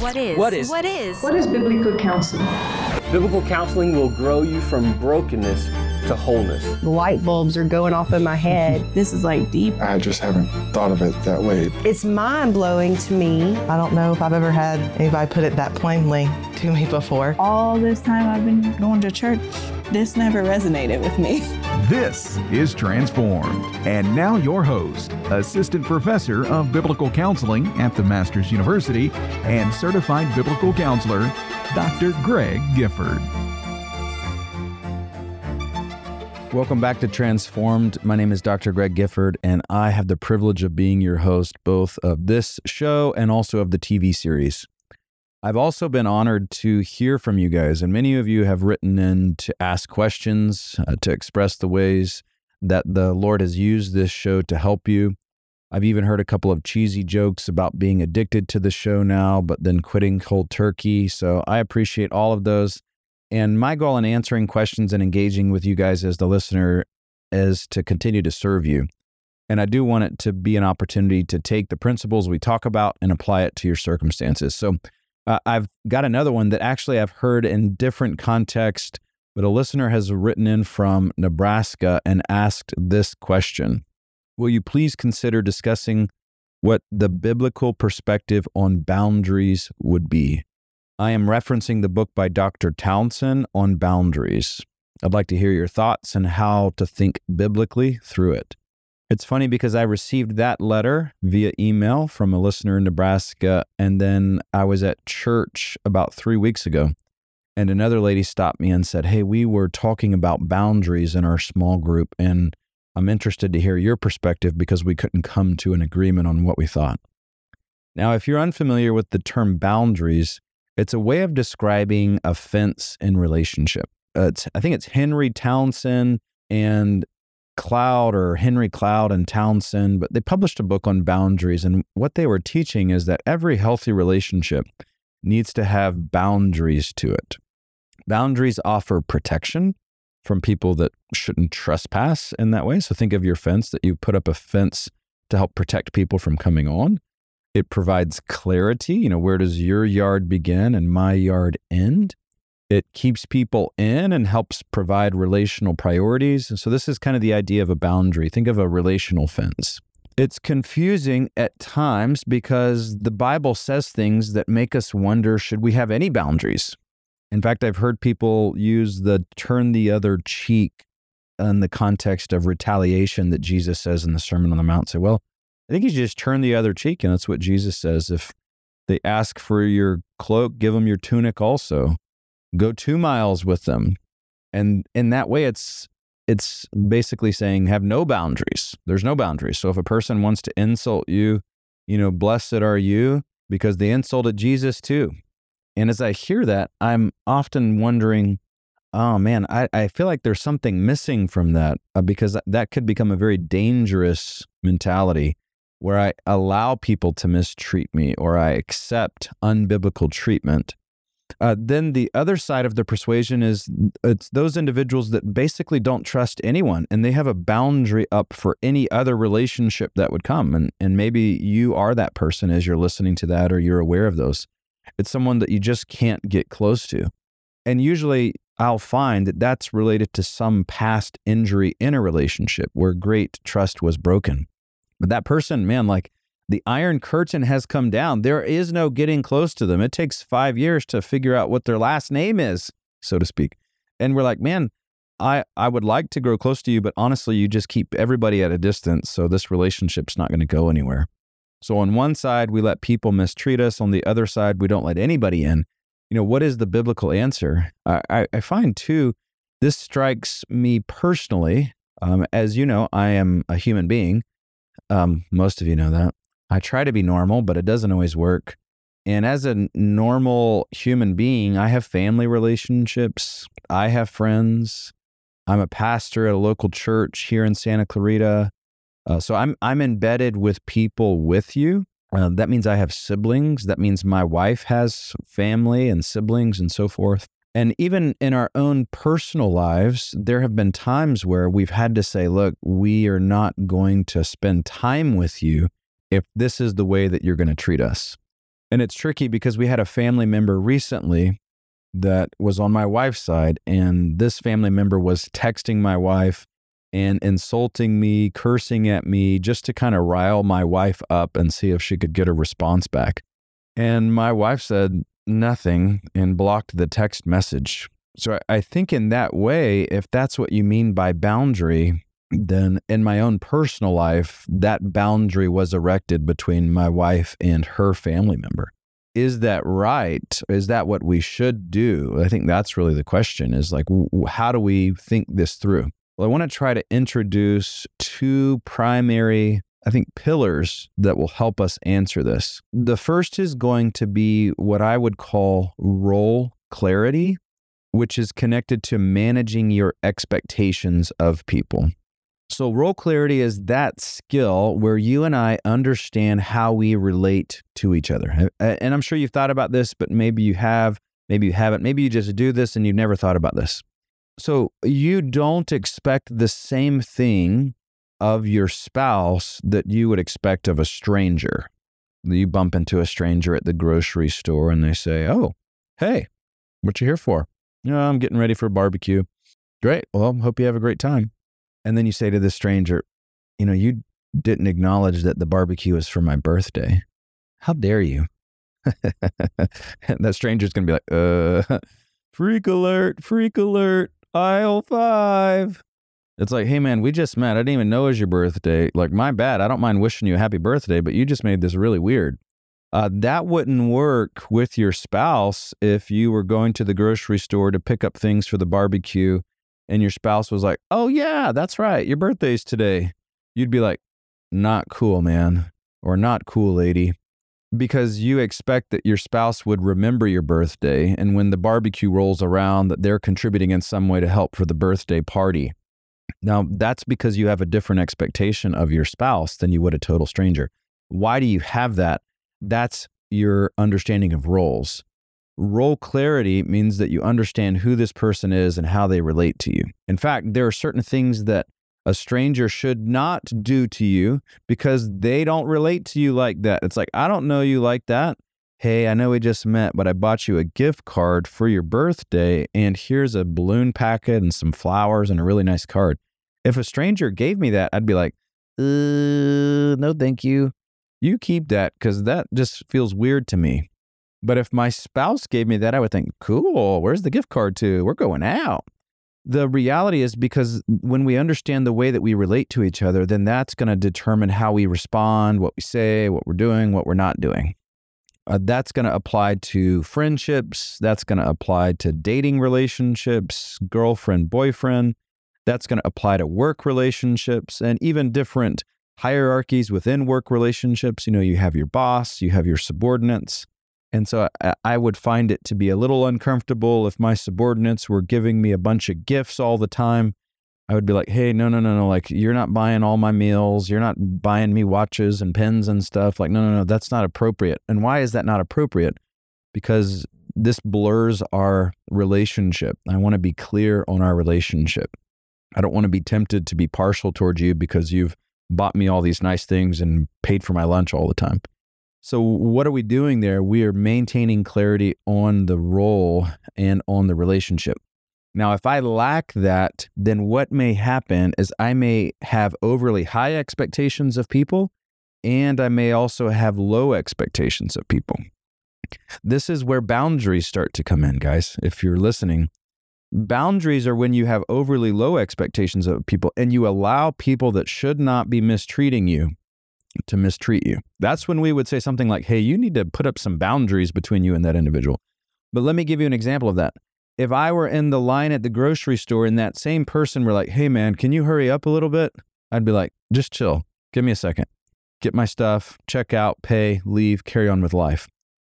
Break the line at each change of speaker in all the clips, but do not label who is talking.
What is?
What is?
What is?
What is biblical counseling?
Biblical counseling will grow you from brokenness to wholeness.
The light bulbs are going off in my head.
This is like deep.
I just haven't thought of it that way.
It's mind blowing to me.
I don't know if I've ever had anybody put it that plainly to me before.
All this time I've been going to church, this never resonated with me.
This is Transformed. And now, your host, Assistant Professor of Biblical Counseling at the Masters University and Certified Biblical Counselor, Dr. Greg Gifford.
Welcome back to Transformed. My name is Dr. Greg Gifford, and I have the privilege of being your host both of this show and also of the TV series. I've also been honored to hear from you guys, and many of you have written in to ask questions, uh, to express the ways that the Lord has used this show to help you. I've even heard a couple of cheesy jokes about being addicted to the show now, but then quitting cold turkey. So I appreciate all of those. And my goal in answering questions and engaging with you guys as the listener is to continue to serve you. And I do want it to be an opportunity to take the principles we talk about and apply it to your circumstances. So uh, I've got another one that actually I've heard in different context, but a listener has written in from Nebraska and asked this question Will you please consider discussing what the biblical perspective on boundaries would be? I am referencing the book by Dr. Townsend on boundaries. I'd like to hear your thoughts and how to think biblically through it. It's funny because I received that letter via email from a listener in Nebraska, and then I was at church about three weeks ago, and another lady stopped me and said, Hey, we were talking about boundaries in our small group, and I'm interested to hear your perspective because we couldn't come to an agreement on what we thought. Now, if you're unfamiliar with the term boundaries, it's a way of describing a fence in relationship. Uh, I think it's Henry Townsend and Cloud or Henry Cloud and Townsend, but they published a book on boundaries. And what they were teaching is that every healthy relationship needs to have boundaries to it. Boundaries offer protection from people that shouldn't trespass in that way. So think of your fence that you put up a fence to help protect people from coming on. It provides clarity. You know, where does your yard begin and my yard end? It keeps people in and helps provide relational priorities. So, this is kind of the idea of a boundary. Think of a relational fence. It's confusing at times because the Bible says things that make us wonder should we have any boundaries? In fact, I've heard people use the turn the other cheek in the context of retaliation that Jesus says in the Sermon on the Mount. Say, well, I think you just turn the other cheek. And that's what Jesus says. If they ask for your cloak, give them your tunic also. Go two miles with them. And in that way, it's it's basically saying have no boundaries. There's no boundaries. So if a person wants to insult you, you know, blessed are you because they insulted Jesus too. And as I hear that, I'm often wondering, oh man, I, I feel like there's something missing from that uh, because that could become a very dangerous mentality where I allow people to mistreat me or I accept unbiblical treatment. Uh, then the other side of the persuasion is it's those individuals that basically don't trust anyone and they have a boundary up for any other relationship that would come. And, and maybe you are that person as you're listening to that or you're aware of those. It's someone that you just can't get close to. And usually I'll find that that's related to some past injury in a relationship where great trust was broken. But that person, man, like the iron curtain has come down. There is no getting close to them. It takes five years to figure out what their last name is, so to speak. And we're like, man, I, I would like to grow close to you, but honestly, you just keep everybody at a distance. So this relationship's not going to go anywhere. So on one side, we let people mistreat us. On the other side, we don't let anybody in. You know, what is the biblical answer? I, I find too, this strikes me personally. Um, as you know, I am a human being. Um, most of you know that. I try to be normal, but it doesn't always work. And as a normal human being, I have family relationships, I have friends. I'm a pastor at a local church here in Santa Clarita. Uh, so I'm I'm embedded with people with you. Uh, that means I have siblings. That means my wife has family and siblings and so forth. And even in our own personal lives, there have been times where we've had to say, look, we are not going to spend time with you if this is the way that you're going to treat us. And it's tricky because we had a family member recently that was on my wife's side, and this family member was texting my wife and insulting me, cursing at me, just to kind of rile my wife up and see if she could get a response back. And my wife said nothing and blocked the text message. So I think in that way, if that's what you mean by boundary, then in my own personal life, that boundary was erected between my wife and her family member. Is that right? Is that what we should do? I think that's really the question is like, how do we think this through? Well, I want to try to introduce two primary, I think, pillars that will help us answer this. The first is going to be what I would call role clarity, which is connected to managing your expectations of people. So, role clarity is that skill where you and I understand how we relate to each other. And I'm sure you've thought about this, but maybe you have, maybe you haven't. Maybe you just do this and you've never thought about this. So, you don't expect the same thing of your spouse that you would expect of a stranger. You bump into a stranger at the grocery store and they say, Oh, hey, what you here for? I'm getting ready for a barbecue. Great. Well, hope you have a great time. And then you say to the stranger, you know, you didn't acknowledge that the barbecue is for my birthday. How dare you? that stranger's going to be like, uh, freak alert, freak alert, aisle five. It's like, hey, man, we just met. I didn't even know it was your birthday. Like, my bad. I don't mind wishing you a happy birthday, but you just made this really weird. Uh, that wouldn't work with your spouse if you were going to the grocery store to pick up things for the barbecue and your spouse was like, oh, yeah, that's right. Your birthday's today. You'd be like, not cool, man, or not cool, lady, because you expect that your spouse would remember your birthday. And when the barbecue rolls around, that they're contributing in some way to help for the birthday party. Now, that's because you have a different expectation of your spouse than you would a total stranger. Why do you have that? That's your understanding of roles. Role clarity means that you understand who this person is and how they relate to you. In fact, there are certain things that a stranger should not do to you because they don't relate to you like that. It's like, I don't know you like that. Hey, I know we just met, but I bought you a gift card for your birthday, and here's a balloon packet and some flowers and a really nice card. If a stranger gave me that, I'd be like, uh, no, thank you. You keep that because that just feels weird to me. But if my spouse gave me that, I would think, cool, where's the gift card to? We're going out. The reality is because when we understand the way that we relate to each other, then that's going to determine how we respond, what we say, what we're doing, what we're not doing. Uh, that's going to apply to friendships. That's going to apply to dating relationships, girlfriend, boyfriend. That's going to apply to work relationships and even different hierarchies within work relationships. You know, you have your boss, you have your subordinates. And so I, I would find it to be a little uncomfortable if my subordinates were giving me a bunch of gifts all the time. I would be like, hey, no, no, no, no. Like, you're not buying all my meals. You're not buying me watches and pens and stuff. Like, no, no, no, that's not appropriate. And why is that not appropriate? Because this blurs our relationship. I want to be clear on our relationship. I don't want to be tempted to be partial towards you because you've bought me all these nice things and paid for my lunch all the time. So, what are we doing there? We are maintaining clarity on the role and on the relationship. Now, if I lack that, then what may happen is I may have overly high expectations of people, and I may also have low expectations of people. This is where boundaries start to come in, guys. If you're listening, boundaries are when you have overly low expectations of people and you allow people that should not be mistreating you to mistreat you. That's when we would say something like, hey, you need to put up some boundaries between you and that individual. But let me give you an example of that. If I were in the line at the grocery store and that same person were like, hey, man, can you hurry up a little bit? I'd be like, just chill. Give me a second. Get my stuff, check out, pay, leave, carry on with life.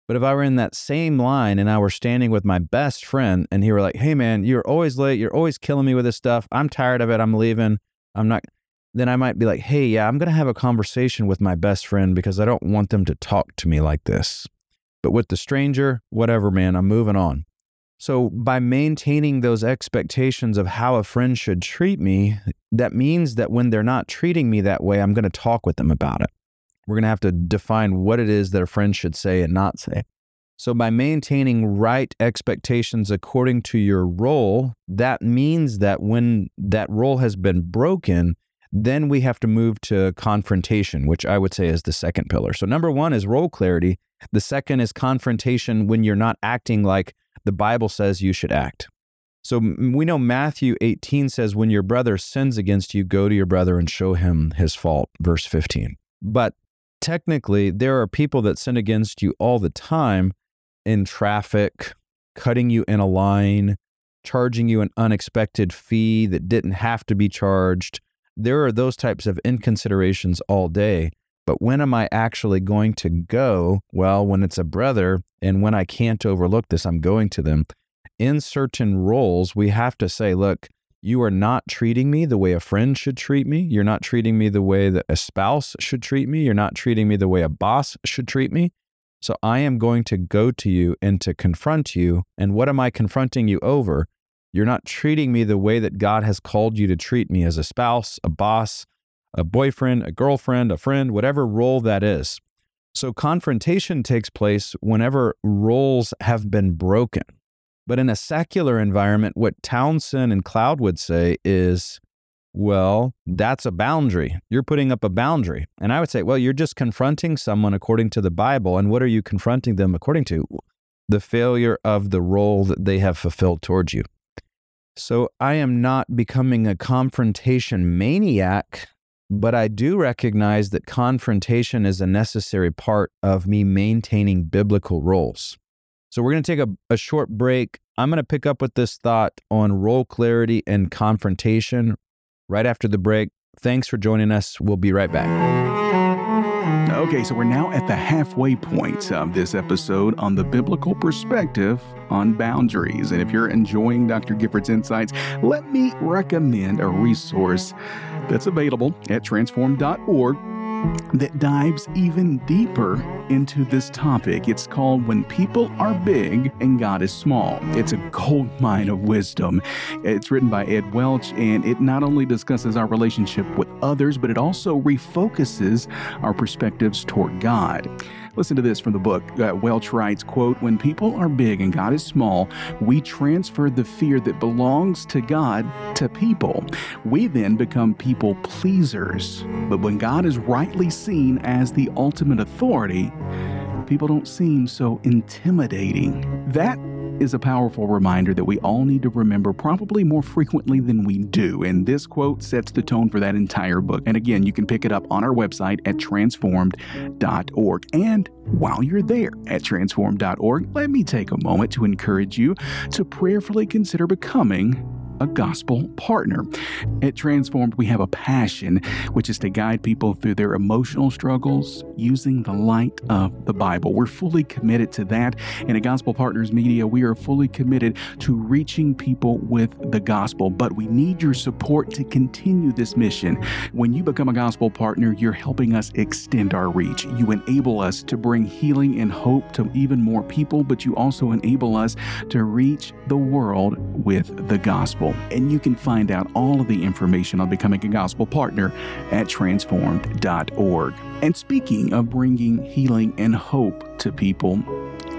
But if I were in that same line and I were standing with my best friend and he were like, hey, man, you're always late. You're always killing me with this stuff. I'm tired of it. I'm leaving. I'm not then I might be like, hey, yeah, I'm going to have a conversation with my best friend because I don't want them to talk to me like this. But with the stranger, whatever, man, I'm moving on. So by maintaining those expectations of how a friend should treat me, that means that when they're not treating me that way, I'm going to talk with them about it. we're going to have to define what it is that a friend should say and not say. So, by maintaining right expectations according to your role, that means that when that role has been broken, then we have to move to confrontation, which I would say is the second pillar. So, number one is role clarity. The second is confrontation when you're not acting like the Bible says you should act. So, we know Matthew 18 says, When your brother sins against you, go to your brother and show him his fault, verse 15. But technically, there are people that sin against you all the time in traffic, cutting you in a line, charging you an unexpected fee that didn't have to be charged. There are those types of inconsiderations all day. But when am I actually going to go? Well, when it's a brother and when I can't overlook this, I'm going to them. In certain roles, we have to say, look, you are not treating me the way a friend should treat me. You're not treating me the way that a spouse should treat me. You're not treating me the way a boss should treat me. So I am going to go to you and to confront you. And what am I confronting you over? You're not treating me the way that God has called you to treat me as a spouse, a boss, a boyfriend, a girlfriend, a friend, whatever role that is. So confrontation takes place whenever roles have been broken. But in a secular environment, what Townsend and Cloud would say is well, that's a boundary. You're putting up a boundary. And I would say, well, you're just confronting someone according to the Bible. And what are you confronting them according to? The failure of the role that they have fulfilled towards you. So I am not becoming a confrontation maniac, but I do recognize that confrontation is a necessary part of me maintaining biblical roles. So we're going to take a, a short break. I'm going to pick up with this thought on role clarity and confrontation right after the break. Thanks for joining us. We'll be right back.
Okay, so we're now at the halfway point of this episode on the biblical perspective on boundaries. And if you're enjoying Dr. Gifford's insights, let me recommend a resource that's available at transform.org that dives even deeper into this topic. It's called When People Are Big and God is Small. It's a gold mine of wisdom. It's written by Ed Welch, and it not only discusses our relationship with others, but it also refocuses our perspectives toward God. Listen to this from the book. Uh, Welch writes, quote, When people are big and God is small, we transfer the fear that belongs to God to people. We then become people pleasers. But when God is rightly seen as the ultimate authority, people don't seem so intimidating. That is a powerful reminder that we all need to remember probably more frequently than we do. And this quote sets the tone for that entire book. And again, you can pick it up on our website at transformed.org. And while you're there at transformed.org, let me take a moment to encourage you to prayerfully consider becoming a gospel partner. At Transformed, we have a passion, which is to guide people through their emotional struggles using the light of the Bible. We're fully committed to that. And at Gospel Partners Media, we are fully committed to reaching people with the gospel. But we need your support to continue this mission. When you become a gospel partner, you're helping us extend our reach. You enable us to bring healing and hope to even more people, but you also enable us to reach the world with the gospel. And you can find out all of the information on becoming a gospel partner at transformed.org. And speaking of bringing healing and hope to people,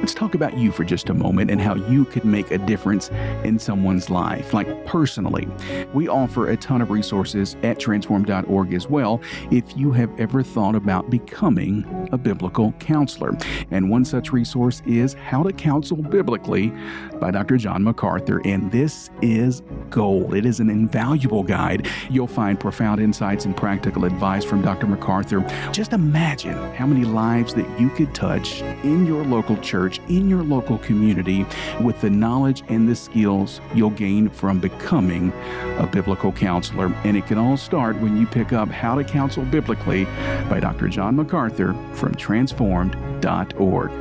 Let's talk about you for just a moment and how you could make a difference in someone's life. Like personally, we offer a ton of resources at transform.org as well if you have ever thought about becoming a biblical counselor. And one such resource is How to Counsel Biblically by Dr. John MacArthur. And this is gold. It is an invaluable guide. You'll find profound insights and practical advice from Dr. MacArthur. Just imagine how many lives that you could touch in your local church church in your local community with the knowledge and the skills you'll gain from becoming a biblical counselor. And it can all start when you pick up How to Counsel Biblically by Dr. John MacArthur from transformed.org.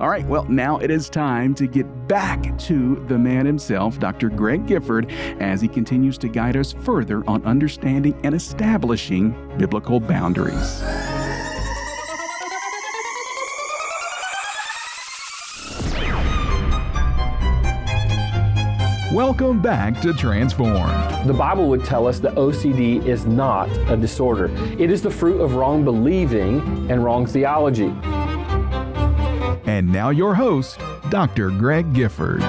All right, well, now it is time to get back to the man himself, Dr. Greg Gifford, as he continues to guide us further on understanding and establishing biblical boundaries.
Welcome back to Transform.
The Bible would tell us that OCD is not a disorder. It is the fruit of wrong believing and wrong theology.
And now your host, Dr. Greg Gifford.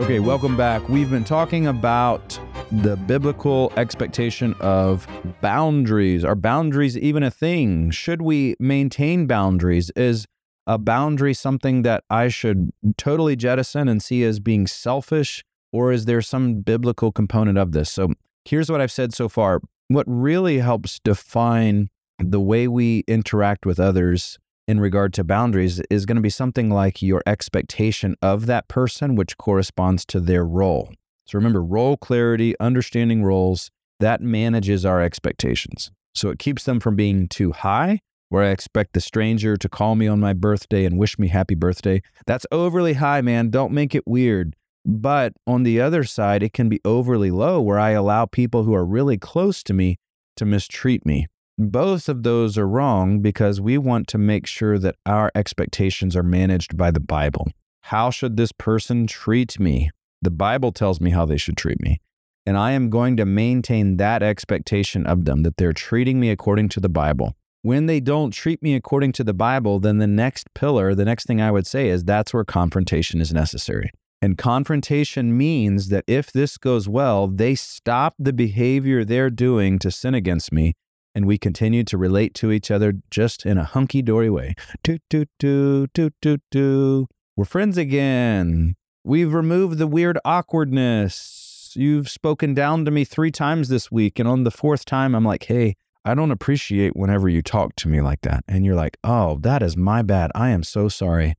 Okay, welcome back. We've been talking about the biblical expectation of boundaries. Are boundaries even a thing? Should we maintain boundaries? Is a boundary something that I should totally jettison and see as being selfish? Or is there some biblical component of this? So here's what I've said so far. What really helps define the way we interact with others in regard to boundaries is going to be something like your expectation of that person, which corresponds to their role. So remember, role clarity, understanding roles, that manages our expectations. So it keeps them from being too high, where I expect the stranger to call me on my birthday and wish me happy birthday. That's overly high, man. Don't make it weird. But on the other side, it can be overly low, where I allow people who are really close to me to mistreat me. Both of those are wrong because we want to make sure that our expectations are managed by the Bible. How should this person treat me? The Bible tells me how they should treat me. And I am going to maintain that expectation of them, that they're treating me according to the Bible. When they don't treat me according to the Bible, then the next pillar, the next thing I would say is that's where confrontation is necessary. And confrontation means that if this goes well, they stop the behavior they're doing to sin against me and we continue to relate to each other just in a hunky dory way. Toot, toot, toot, toot, toot, toot. We're friends again. We've removed the weird awkwardness. You've spoken down to me three times this week. And on the fourth time, I'm like, hey, I don't appreciate whenever you talk to me like that. And you're like, oh, that is my bad. I am so sorry.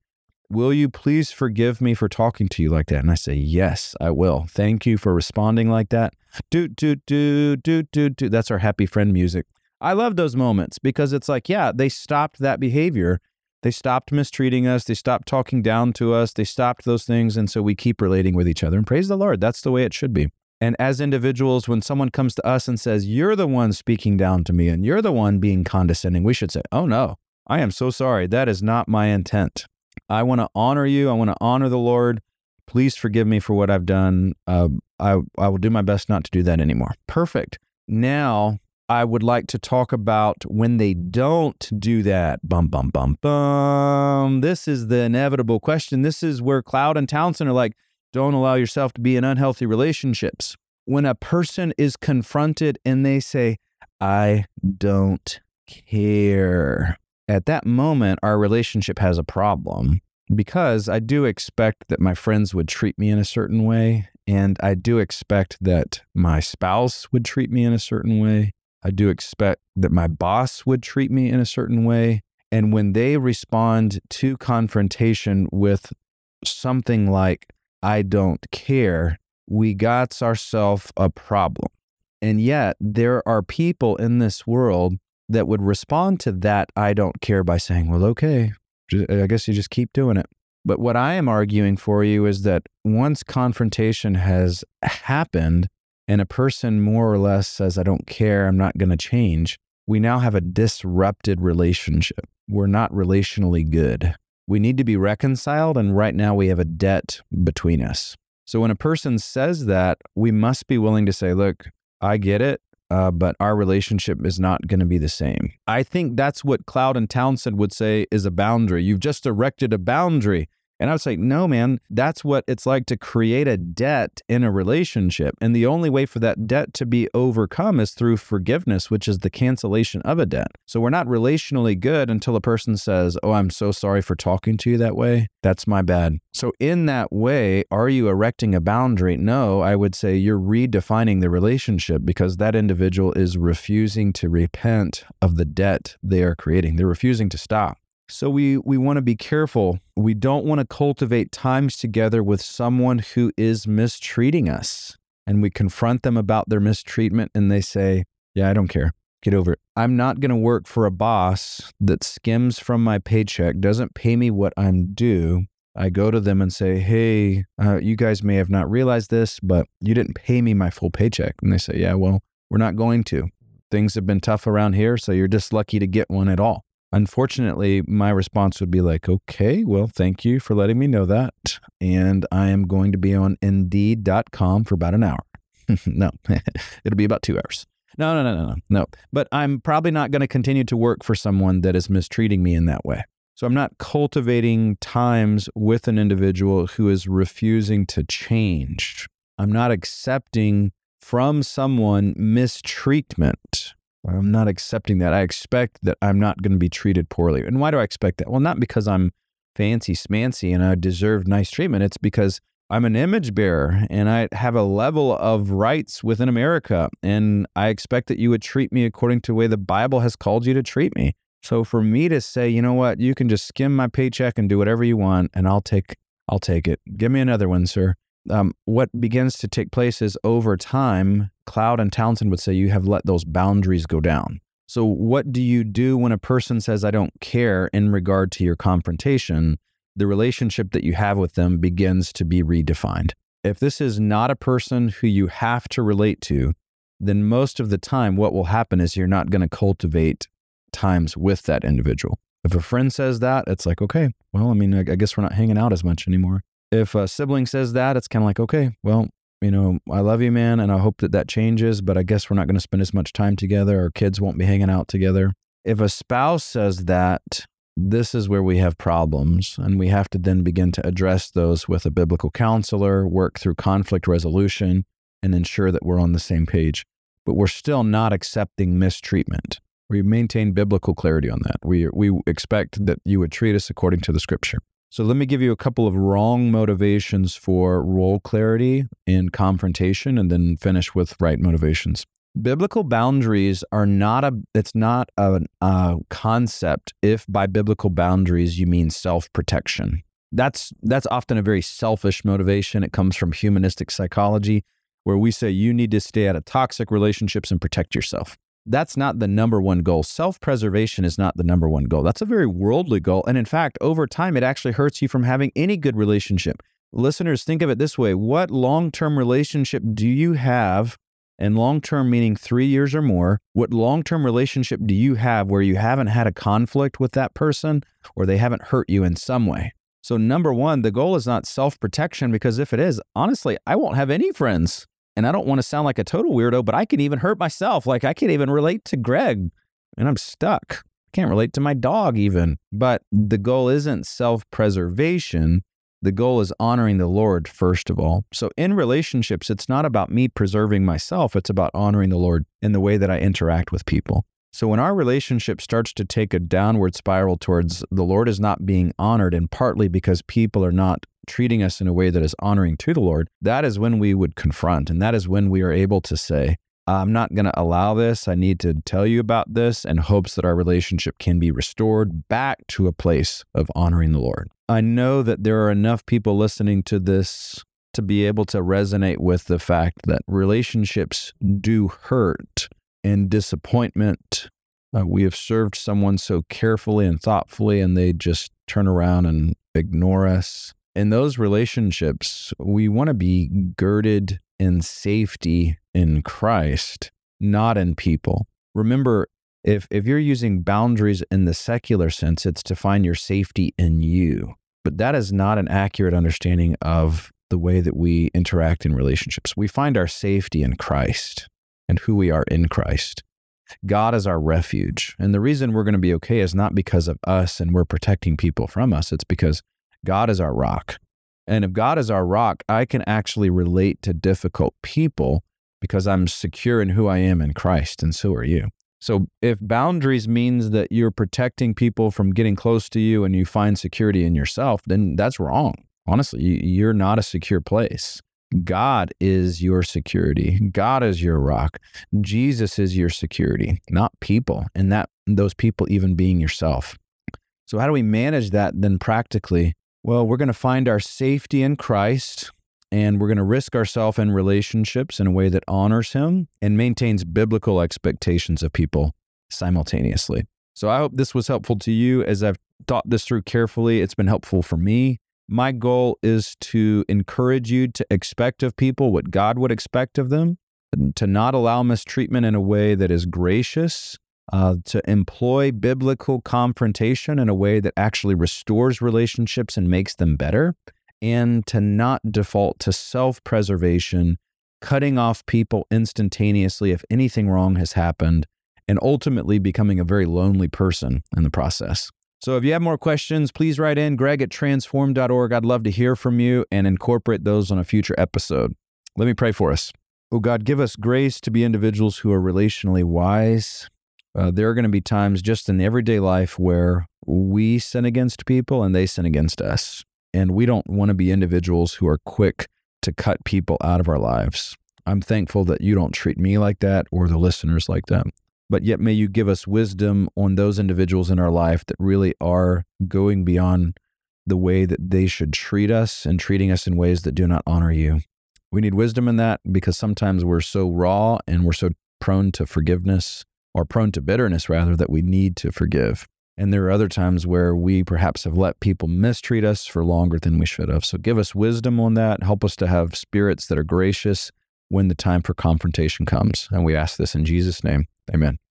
Will you please forgive me for talking to you like that? And I say, Yes, I will. Thank you for responding like that. Do, do, do, do, do, do. That's our happy friend music. I love those moments because it's like, yeah, they stopped that behavior. They stopped mistreating us. They stopped talking down to us. They stopped those things. And so we keep relating with each other. And praise the Lord. That's the way it should be. And as individuals, when someone comes to us and says, You're the one speaking down to me and you're the one being condescending, we should say, Oh, no, I am so sorry. That is not my intent. I want to honor you. I want to honor the Lord. Please forgive me for what I've done. Uh, I, I will do my best not to do that anymore. Perfect. Now, I would like to talk about when they don't do that. Bum, bum, bum, bum. This is the inevitable question. This is where Cloud and Townsend are like, don't allow yourself to be in unhealthy relationships. When a person is confronted and they say, I don't care at that moment, our relationship has a problem because I do expect that my friends would treat me in a certain way. And I do expect that my spouse would treat me in a certain way. I do expect that my boss would treat me in a certain way. And when they respond to confrontation with something like, I don't care, we got ourselves a problem. And yet, there are people in this world that would respond to that I don't care by saying, well, okay, I guess you just keep doing it. But what I am arguing for you is that once confrontation has happened and a person more or less says, I don't care, I'm not going to change, we now have a disrupted relationship. We're not relationally good. We need to be reconciled, and right now we have a debt between us. So when a person says that, we must be willing to say, Look, I get it uh, but our relationship is not going to be the same. I think that's what Cloud and Townsend would say is a boundary. You've just erected a boundary. And I would say, no, man, that's what it's like to create a debt in a relationship. And the only way for that debt to be overcome is through forgiveness, which is the cancellation of a debt. So we're not relationally good until a person says, Oh, I'm so sorry for talking to you that way. That's my bad. So, in that way, are you erecting a boundary? No, I would say you're redefining the relationship because that individual is refusing to repent of the debt they are creating. They're refusing to stop. So we we want to be careful. We don't want to cultivate times together with someone who is mistreating us. And we confront them about their mistreatment and they say, "Yeah, I don't care. Get over it. I'm not going to work for a boss that skims from my paycheck, doesn't pay me what I'm due." I go to them and say, "Hey, uh, you guys may have not realized this, but you didn't pay me my full paycheck." And they say, "Yeah, well, we're not going to. Things have been tough around here, so you're just lucky to get one at all." Unfortunately, my response would be like, okay, well, thank you for letting me know that. And I am going to be on indeed.com for about an hour. no, it'll be about two hours. No, no, no, no, no, no. But I'm probably not going to continue to work for someone that is mistreating me in that way. So I'm not cultivating times with an individual who is refusing to change. I'm not accepting from someone mistreatment. I'm not accepting that. I expect that I'm not going to be treated poorly. And why do I expect that? Well, not because I'm fancy smancy and I deserve nice treatment. It's because I'm an image bearer and I have a level of rights within America. And I expect that you would treat me according to the way the Bible has called you to treat me. So for me to say, you know what, you can just skim my paycheck and do whatever you want, and I'll take I'll take it. Give me another one, sir. Um, what begins to take place is over time, Cloud and Townsend would say you have let those boundaries go down. So, what do you do when a person says, I don't care in regard to your confrontation? The relationship that you have with them begins to be redefined. If this is not a person who you have to relate to, then most of the time, what will happen is you're not going to cultivate times with that individual. If a friend says that, it's like, okay, well, I mean, I guess we're not hanging out as much anymore. If a sibling says that, it's kind of like, okay, well, you know, I love you, man, and I hope that that changes, but I guess we're not going to spend as much time together. Our kids won't be hanging out together. If a spouse says that, this is where we have problems, and we have to then begin to address those with a biblical counselor, work through conflict resolution, and ensure that we're on the same page. But we're still not accepting mistreatment. We maintain biblical clarity on that. We, we expect that you would treat us according to the scripture. So let me give you a couple of wrong motivations for role clarity and confrontation and then finish with right motivations. Biblical boundaries are not a it's not a, a concept if by biblical boundaries you mean self-protection. That's that's often a very selfish motivation. It comes from humanistic psychology where we say you need to stay out of toxic relationships and protect yourself that's not the number one goal. Self preservation is not the number one goal. That's a very worldly goal. And in fact, over time, it actually hurts you from having any good relationship. Listeners, think of it this way What long term relationship do you have? And long term meaning three years or more. What long term relationship do you have where you haven't had a conflict with that person or they haven't hurt you in some way? So, number one, the goal is not self protection because if it is, honestly, I won't have any friends and I don't want to sound like a total weirdo, but I can even hurt myself. Like I can't even relate to Greg and I'm stuck. I can't relate to my dog even. But the goal isn't self preservation. The goal is honoring the Lord, first of all. So in relationships, it's not about me preserving myself, it's about honoring the Lord in the way that I interact with people. So when our relationship starts to take a downward spiral towards the Lord is not being honored, and partly because people are not treating us in a way that is honoring to the Lord, that is when we would confront. And that is when we are able to say, I'm not going to allow this. I need to tell you about this in hopes that our relationship can be restored back to a place of honoring the Lord. I know that there are enough people listening to this to be able to resonate with the fact that relationships do hurt and disappointment. Uh, we have served someone so carefully and thoughtfully, and they just turn around and ignore us in those relationships, we want to be girded in safety in Christ, not in people. Remember, if, if you're using boundaries in the secular sense, it's to find your safety in you. But that is not an accurate understanding of the way that we interact in relationships. We find our safety in Christ and who we are in Christ. God is our refuge. And the reason we're going to be okay is not because of us and we're protecting people from us. It's because God is our rock. And if God is our rock, I can actually relate to difficult people because I'm secure in who I am in Christ, and so are you. So if boundaries means that you're protecting people from getting close to you and you find security in yourself, then that's wrong. Honestly, you're not a secure place. God is your security. God is your rock. Jesus is your security, not people, and that those people even being yourself. So how do we manage that then practically? Well, we're going to find our safety in Christ and we're going to risk ourselves in relationships in a way that honors him and maintains biblical expectations of people simultaneously. So I hope this was helpful to you as I've thought this through carefully. It's been helpful for me. My goal is to encourage you to expect of people what God would expect of them, to not allow mistreatment in a way that is gracious, uh, to employ biblical confrontation in a way that actually restores relationships and makes them better, and to not default to self preservation, cutting off people instantaneously if anything wrong has happened, and ultimately becoming a very lonely person in the process. So if you have more questions, please write in greg at transform.org. I'd love to hear from you and incorporate those on a future episode. Let me pray for us. Oh God, give us grace to be individuals who are relationally wise. Uh, there are going to be times just in everyday life where we sin against people and they sin against us. And we don't want to be individuals who are quick to cut people out of our lives. I'm thankful that you don't treat me like that or the listeners like that but yet may you give us wisdom on those individuals in our life that really are going beyond the way that they should treat us and treating us in ways that do not honor you. We need wisdom in that because sometimes we're so raw and we're so prone to forgiveness or prone to bitterness rather that we need to forgive. And there are other times where we perhaps have let people mistreat us for longer than we should have. So give us wisdom on that. Help us to have spirits that are gracious when the time for confrontation comes. And we ask this in Jesus' name. Amen.